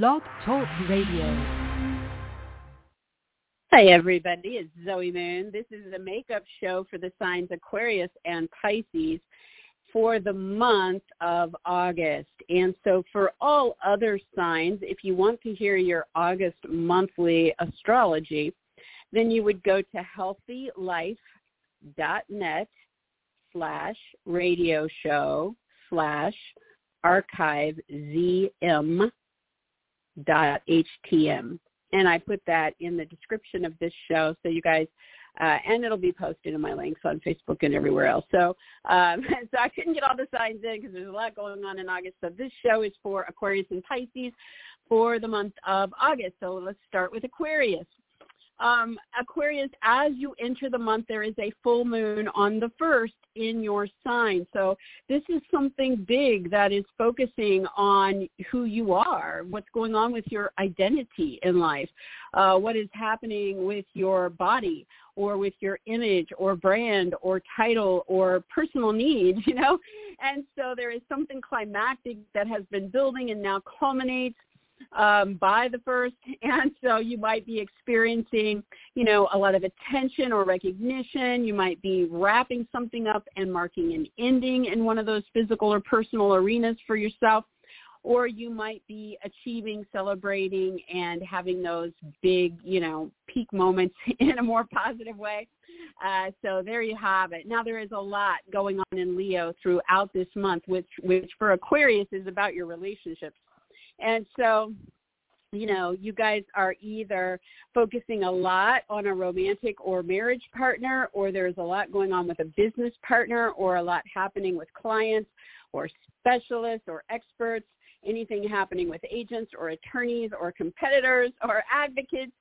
Blog Talk Radio. Hi everybody, it's Zoe Moon. This is the makeup show for the signs Aquarius and Pisces for the month of August. And so for all other signs, if you want to hear your August monthly astrology, then you would go to healthylife.net slash radio show slash archive zm dot htm and I put that in the description of this show so you guys uh, and it'll be posted in my links on Facebook and everywhere else. So, um, so I couldn't get all the signs in because there's a lot going on in August. So this show is for Aquarius and Pisces for the month of August. So let's start with Aquarius. Um, Aquarius, as you enter the month, there is a full moon on the first in your sign. So this is something big that is focusing on who you are, what's going on with your identity in life, uh, what is happening with your body or with your image or brand or title or personal needs, you know? And so there is something climactic that has been building and now culminates um, by the first, and so you might be experiencing, you know, a lot of attention or recognition. You might be wrapping something up and marking an ending in one of those physical or personal arenas for yourself. Or you might be achieving, celebrating, and having those big, you know, peak moments in a more positive way. Uh, so there you have it. Now there is a lot going on in Leo throughout this month, which, which for Aquarius is about your relationships and so, you know, you guys are either focusing a lot on a romantic or marriage partner, or there's a lot going on with a business partner, or a lot happening with clients or specialists or experts, anything happening with agents or attorneys or competitors or advocates.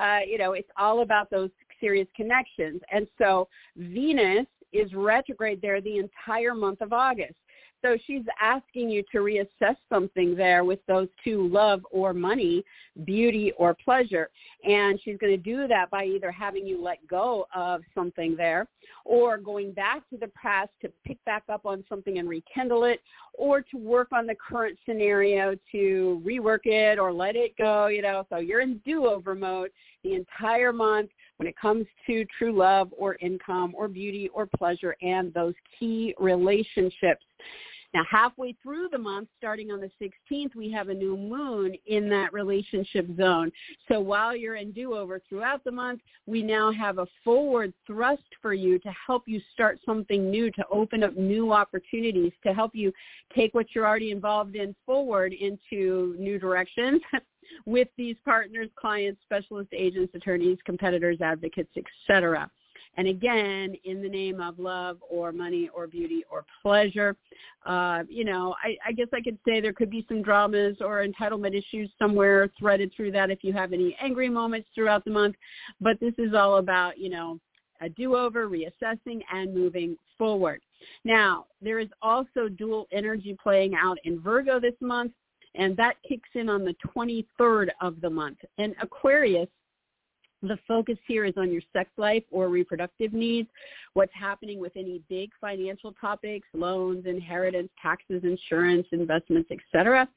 Uh, you know, it's all about those serious connections. And so Venus is retrograde there the entire month of August. So she's asking you to reassess something there with those two, love or money, beauty or pleasure. And she's going to do that by either having you let go of something there or going back to the past to pick back up on something and rekindle it or to work on the current scenario to rework it or let it go, you know. So you're in do-over mode the entire month when it comes to true love or income or beauty or pleasure and those key relationships. Now, halfway through the month, starting on the 16th, we have a new moon in that relationship zone. So while you're in do-over throughout the month, we now have a forward thrust for you to help you start something new, to open up new opportunities, to help you take what you're already involved in forward into new directions. with these partners, clients, specialist agents, attorneys, competitors, advocates, etc. And again, in the name of love or money or beauty or pleasure, uh, you know, I, I guess I could say there could be some dramas or entitlement issues somewhere threaded through that if you have any angry moments throughout the month. But this is all about, you know, a do-over, reassessing, and moving forward. Now, there is also dual energy playing out in Virgo this month, and that kicks in on the 23rd of the month. And Aquarius the focus here is on your sex life or reproductive needs, what's happening with any big financial topics, loans, inheritance, taxes, insurance, investments, etc.,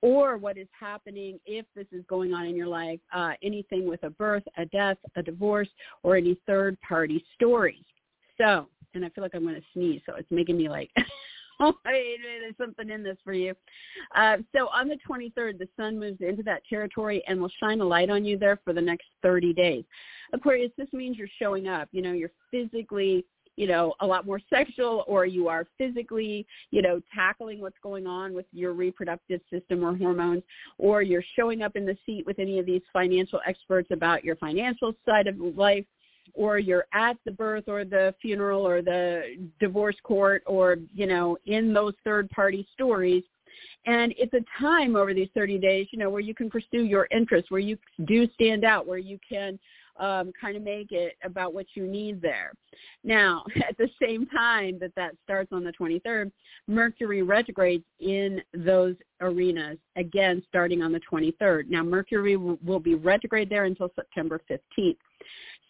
or what is happening if this is going on in your life, uh, anything with a birth, a death, a divorce, or any third-party story. So, and I feel like I'm going to sneeze, so it's making me like there's something in this for you. Uh, so on the 23rd, the sun moves into that territory and will shine a light on you there for the next 30 days. Aquarius, this means you're showing up. You know, you're physically you know, a lot more sexual or you are physically, you know, tackling what's going on with your reproductive system or hormones, or you're showing up in the seat with any of these financial experts about your financial side of life, or you're at the birth or the funeral or the divorce court or, you know, in those third party stories. And it's a time over these 30 days, you know, where you can pursue your interests, where you do stand out, where you can um, kind of make it about what you need there. Now, at the same time that that starts on the 23rd, Mercury retrogrades in those arenas, again, starting on the 23rd. Now, Mercury will be retrograde there until September 15th.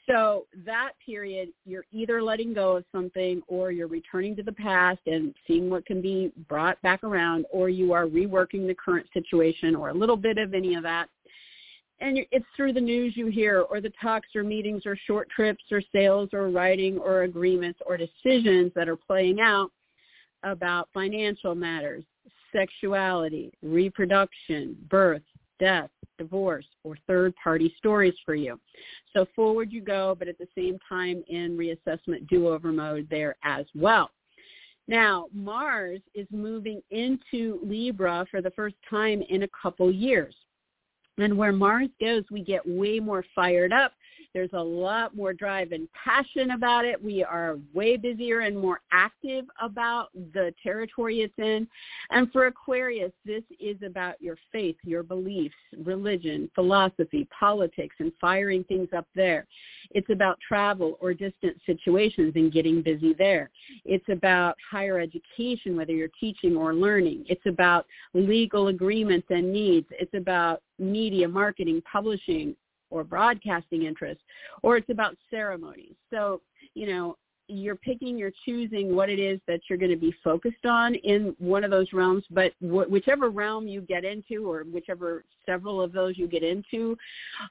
So that period, you're either letting go of something or you're returning to the past and seeing what can be brought back around or you are reworking the current situation or a little bit of any of that. And it's through the news you hear or the talks or meetings or short trips or sales or writing or agreements or decisions that are playing out about financial matters, sexuality, reproduction, birth, death, divorce, or third-party stories for you. So forward you go, but at the same time in reassessment do-over mode there as well. Now, Mars is moving into Libra for the first time in a couple years. And where Mars goes, we get way more fired up there's a lot more drive and passion about it. We are way busier and more active about the territory it's in. And for Aquarius, this is about your faith, your beliefs, religion, philosophy, politics, and firing things up there. It's about travel or distant situations and getting busy there. It's about higher education, whether you're teaching or learning. It's about legal agreements and needs. It's about media, marketing, publishing, or broadcasting interest, or it's about ceremonies. So, you know, you're picking, you're choosing what it is that you're going to be focused on in one of those realms. But wh- whichever realm you get into, or whichever several of those you get into,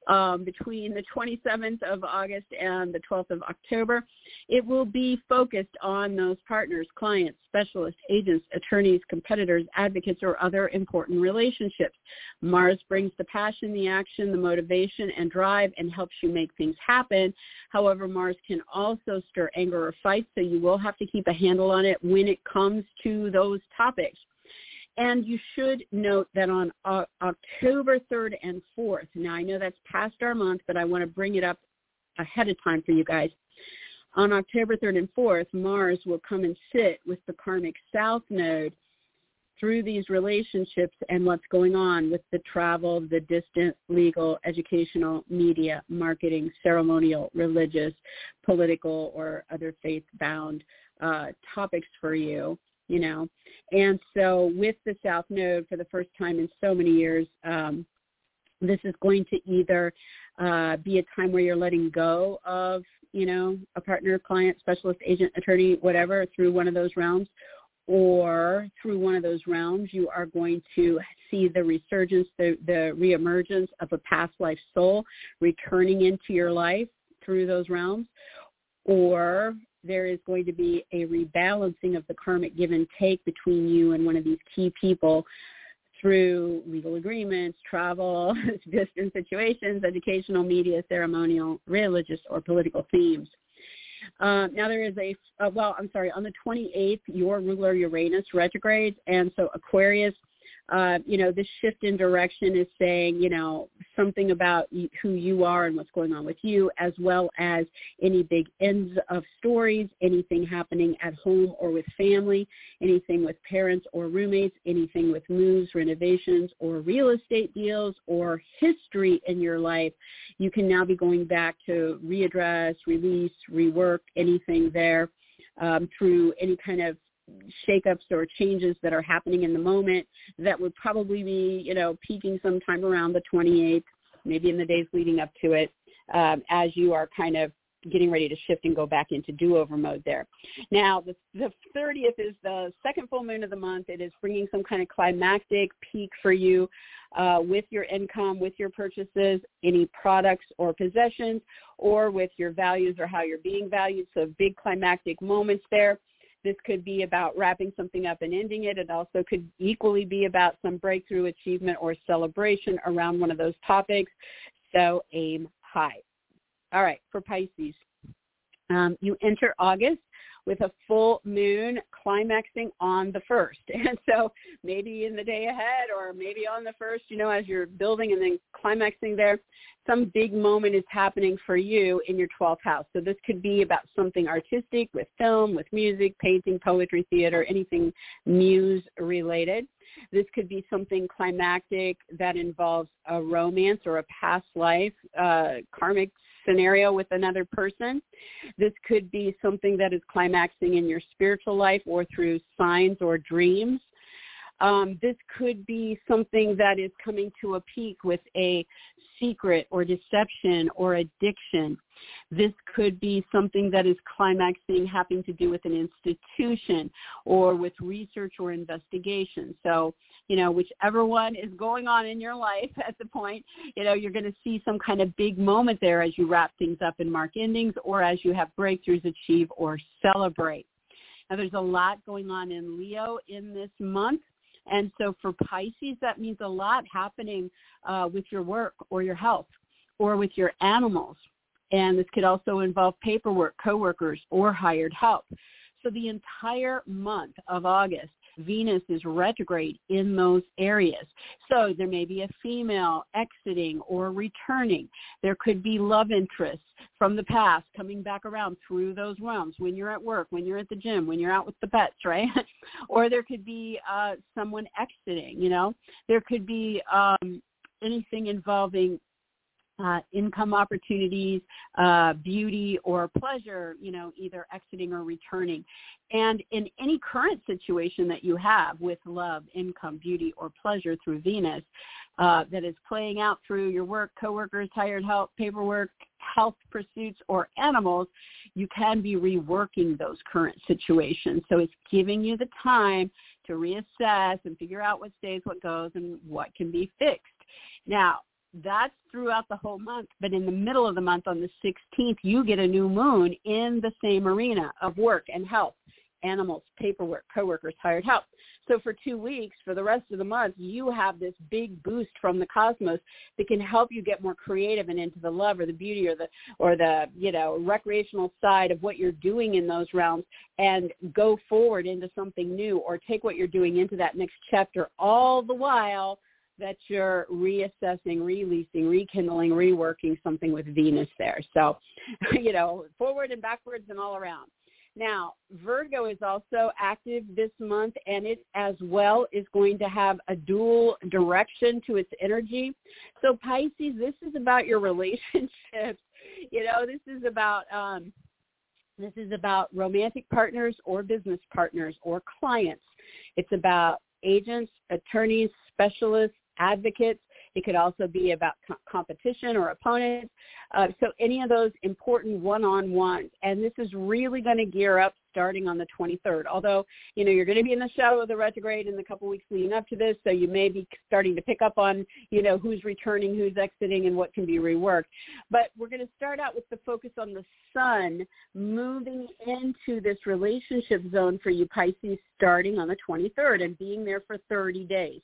um, between the 27th of August and the 12th of October, it will be focused on those partners, clients, specialists, agents, attorneys, competitors, advocates, or other important relationships. Mars brings the passion, the action, the motivation, and drive, and helps you make things happen. However, Mars can also stir anger or fight, so you will have to keep a handle on it when it comes to those topics. And you should note that on uh, October 3rd and 4th, now I know that's past our month, but I want to bring it up ahead of time for you guys. On October 3rd and 4th, Mars will come and sit with the karmic south node through these relationships and what's going on with the travel, the distant, legal, educational, media, marketing, ceremonial, religious, political, or other faith-bound uh, topics for you, you know. And so with the South Node, for the first time in so many years, um, this is going to either uh, be a time where you're letting go of, you know, a partner, client, specialist, agent, attorney, whatever, through one of those realms, or through one of those realms, you are going to see the resurgence, the, the reemergence of a past life soul returning into your life through those realms, or there is going to be a rebalancing of the karmic give and take between you and one of these key people through legal agreements, travel, distant situations, educational, media, ceremonial, religious, or political themes. Uh, now there is a, uh, well, I'm sorry, on the 28th, your ruler Uranus retrogrades, and so Aquarius uh, you know, this shift in direction is saying, you know, something about who you are and what's going on with you, as well as any big ends of stories, anything happening at home or with family, anything with parents or roommates, anything with moves, renovations, or real estate deals, or history in your life. You can now be going back to readdress, release, rework anything there um, through any kind of shakeups or changes that are happening in the moment that would probably be, you know, peaking sometime around the 28th, maybe in the days leading up to it, um, as you are kind of getting ready to shift and go back into do-over mode there. Now, the, the 30th is the second full moon of the month. It is bringing some kind of climactic peak for you uh, with your income, with your purchases, any products or possessions, or with your values or how you're being valued. So big climactic moments there. This could be about wrapping something up and ending it. It also could equally be about some breakthrough achievement or celebration around one of those topics. So aim high. All right, for Pisces. Um, you enter August with a full moon climaxing on the first. And so maybe in the day ahead or maybe on the first, you know, as you're building and then climaxing there, some big moment is happening for you in your 12th house. So this could be about something artistic with film, with music, painting, poetry, theater, anything muse related. This could be something climactic that involves a romance or a past life, uh, karmic scenario with another person. This could be something that is climaxing in your spiritual life or through signs or dreams. Um, this could be something that is coming to a peak with a secret or deception or addiction. This could be something that is climaxing having to do with an institution or with research or investigation. So, you know, whichever one is going on in your life at the point, you know, you're going to see some kind of big moment there as you wrap things up and mark endings or as you have breakthroughs achieve or celebrate. Now there's a lot going on in Leo in this month. And so for Pisces, that means a lot happening uh, with your work or your health or with your animals. And this could also involve paperwork, coworkers, or hired help. So the entire month of August Venus is retrograde in those areas. So there may be a female exiting or returning. There could be love interests from the past coming back around through those realms when you're at work, when you're at the gym, when you're out with the pets, right? or there could be uh, someone exiting, you know. There could be um, anything involving uh, income opportunities, uh, beauty or pleasure, you know, either exiting or returning. And in any current situation that you have with love, income, beauty, or pleasure through Venus uh, that is playing out through your work, coworkers, hired help, paperwork, health pursuits, or animals, you can be reworking those current situations. So it's giving you the time to reassess and figure out what stays, what goes, and what can be fixed. Now, that's throughout the whole month. But in the middle of the month on the 16th, you get a new moon in the same arena of work and health, animals, paperwork, coworkers, hired help. So for two weeks, for the rest of the month, you have this big boost from the cosmos that can help you get more creative and into the love or the beauty or the or the you know recreational side of what you're doing in those realms and go forward into something new or take what you're doing into that next chapter all the while that you're reassessing, releasing, rekindling, reworking something with Venus there. So, you know, forward and backwards and all around. Now, Virgo is also active this month and it as well is going to have a dual direction to its energy. So Pisces, this is about your relationships. You know, this is about um this is about romantic partners or business partners or clients. It's about agents, attorneys, specialists, advocates. It could also be about co- competition or opponents. Uh, so any of those important one-on-ones. And this is really going to gear up starting on the 23rd. Although, you know, you're going to be in the shadow of the retrograde in the couple weeks leading up to this, so you may be starting to pick up on, you know, who's returning, who's exiting, and what can be reworked. But we're going to start out with the focus on the sun moving into this relationship zone for you Pisces starting on the 23rd and being there for 30 days.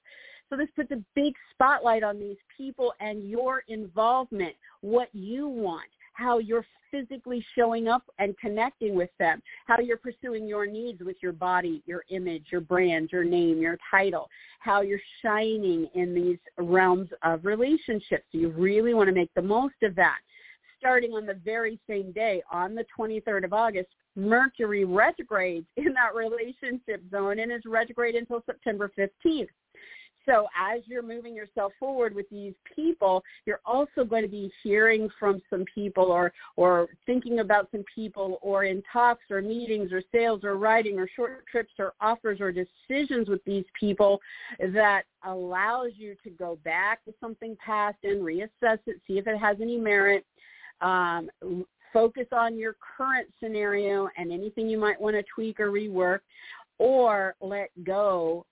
So this puts a big spotlight on these people and your involvement, what you want, how you're physically showing up and connecting with them, how you're pursuing your needs with your body, your image, your brand, your name, your title, how you're shining in these realms of relationships. You really want to make the most of that. Starting on the very same day, on the 23rd of August, Mercury retrogrades in that relationship zone and is retrograde until September 15th. So as you're moving yourself forward with these people, you're also going to be hearing from some people or, or thinking about some people or in talks or meetings or sales or writing or short trips or offers or decisions with these people that allows you to go back to something past and reassess it, see if it has any merit. Um, focus on your current scenario and anything you might want to tweak or rework or let go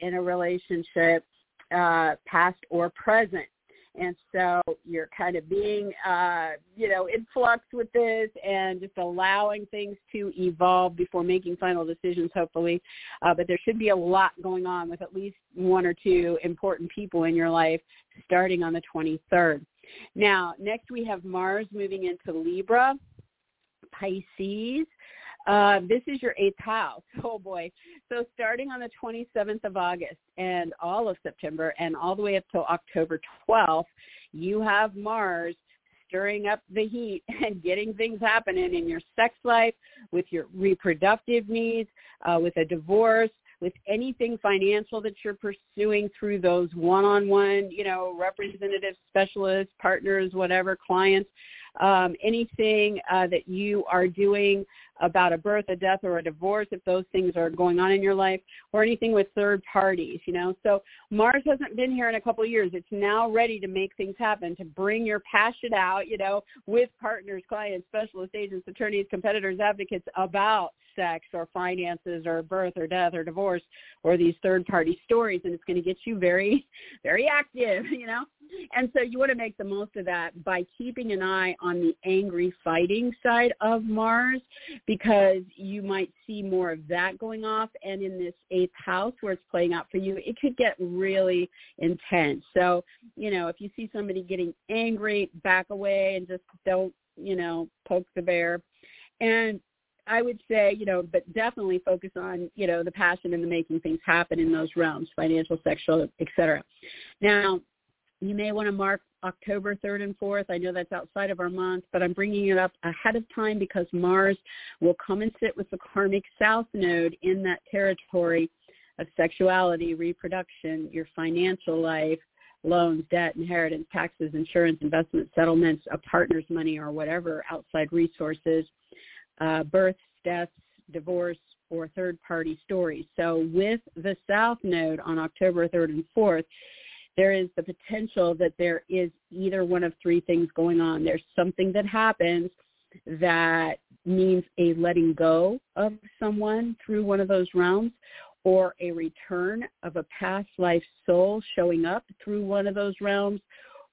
in a relationship, uh, past or present. And so you're kind of being, uh, you know, in flux with this and just allowing things to evolve before making final decisions, hopefully. Uh, but there should be a lot going on with at least one or two important people in your life starting on the 23rd. Now, next we have Mars moving into Libra, Pisces, uh, this is your eighth house. Oh boy. So starting on the 27th of August and all of September and all the way up till October 12th, you have Mars stirring up the heat and getting things happening in your sex life, with your reproductive needs, uh, with a divorce, with anything financial that you're pursuing through those one-on-one, you know, representative specialists, partners, whatever, clients, um, anything uh, that you are doing about a birth, a death, or a divorce if those things are going on in your life, or anything with third parties, you know. So Mars hasn't been here in a couple of years. It's now ready to make things happen, to bring your passion out, you know, with partners, clients, specialist agents, attorneys, competitors, advocates about sex or finances or birth or death or divorce or these third party stories and it's going to get you very very active you know and so you want to make the most of that by keeping an eye on the angry fighting side of Mars because you might see more of that going off. And in this eighth house where it's playing out for you, it could get really intense. So, you know, if you see somebody getting angry, back away and just don't, you know, poke the bear. And I would say, you know, but definitely focus on, you know, the passion and the making things happen in those realms, financial, sexual, et cetera. Now, you may want to mark October 3rd and 4th. I know that's outside of our month, but I'm bringing it up ahead of time because Mars will come and sit with the karmic south node in that territory of sexuality, reproduction, your financial life, loans, debt, inheritance, taxes, insurance, investment, settlements, a partner's money or whatever outside resources, uh, births, deaths, divorce, or third-party stories. So with the South Node on October 3rd and 4th, there is the potential that there is either one of three things going on. There's something that happens that means a letting go of someone through one of those realms or a return of a past life soul showing up through one of those realms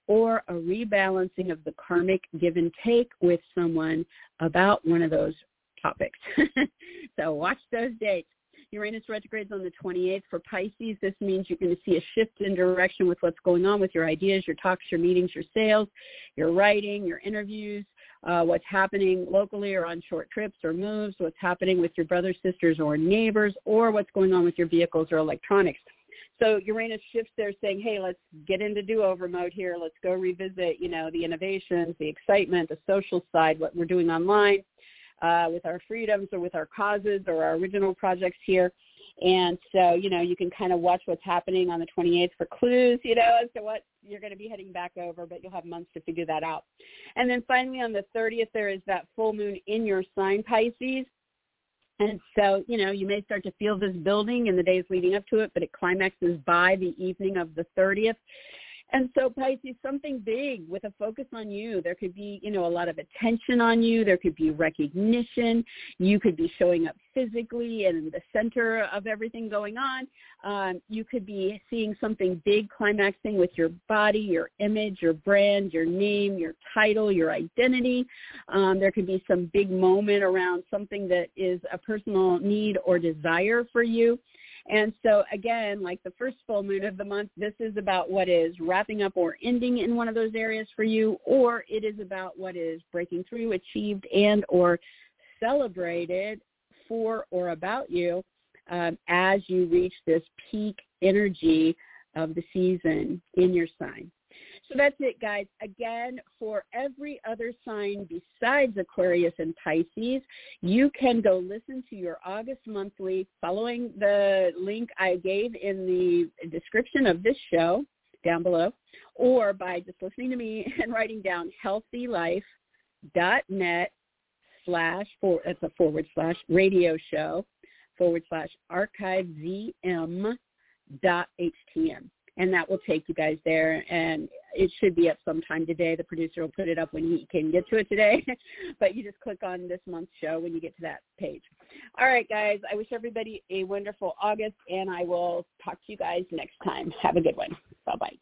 or a rebalancing of the karmic give and take with someone about one of those topics. so watch those dates. Uranus retrogrades on the 28th for Pisces. This means you're going to see a shift in direction with what's going on with your ideas, your talks, your meetings, your sales, your writing, your interviews, uh, what's happening locally or on short trips or moves, what's happening with your brothers, sisters, or neighbors, or what's going on with your vehicles or electronics. So Uranus shifts there saying, hey, let's get into do-over mode here. Let's go revisit, you know, the innovations, the excitement, the social side, what we're doing online uh, with our freedoms or with our causes or our original projects here. And so, you know, you can kind of watch what's happening on the 28th for clues, you know, as to what you're going to be heading back over, but you'll have months to figure that out. And then finally on the 30th, there is that full moon in your sign Pisces. And so, you know, you may start to feel this building in the days leading up to it, but it climaxes by the evening of the 30th. And so Pisces, something big with a focus on you. There could be, you know, a lot of attention on you. There could be recognition. You could be showing up physically and in the center of everything going on. Um, you could be seeing something big climaxing with your body, your image, your brand, your name, your title, your identity. Um, there could be some big moment around something that is a personal need or desire for you. And so again, like the first full moon of the month, this is about what is wrapping up or ending in one of those areas for you, or it is about what is breaking through, achieved, and or celebrated for or about you um, as you reach this peak energy of the season in your sign. So that's it, guys. Again, for every other sign besides Aquarius and Pisces, you can go listen to your August monthly following the link I gave in the description of this show down below, or by just listening to me and writing down healthylife.net slash, for, that's a forward slash radio show forward slash archive zm dot htm and that will take you guys there. And it should be up sometime today. The producer will put it up when he can get to it today. but you just click on this month's show when you get to that page. All right, guys. I wish everybody a wonderful August, and I will talk to you guys next time. Have a good one. Bye-bye.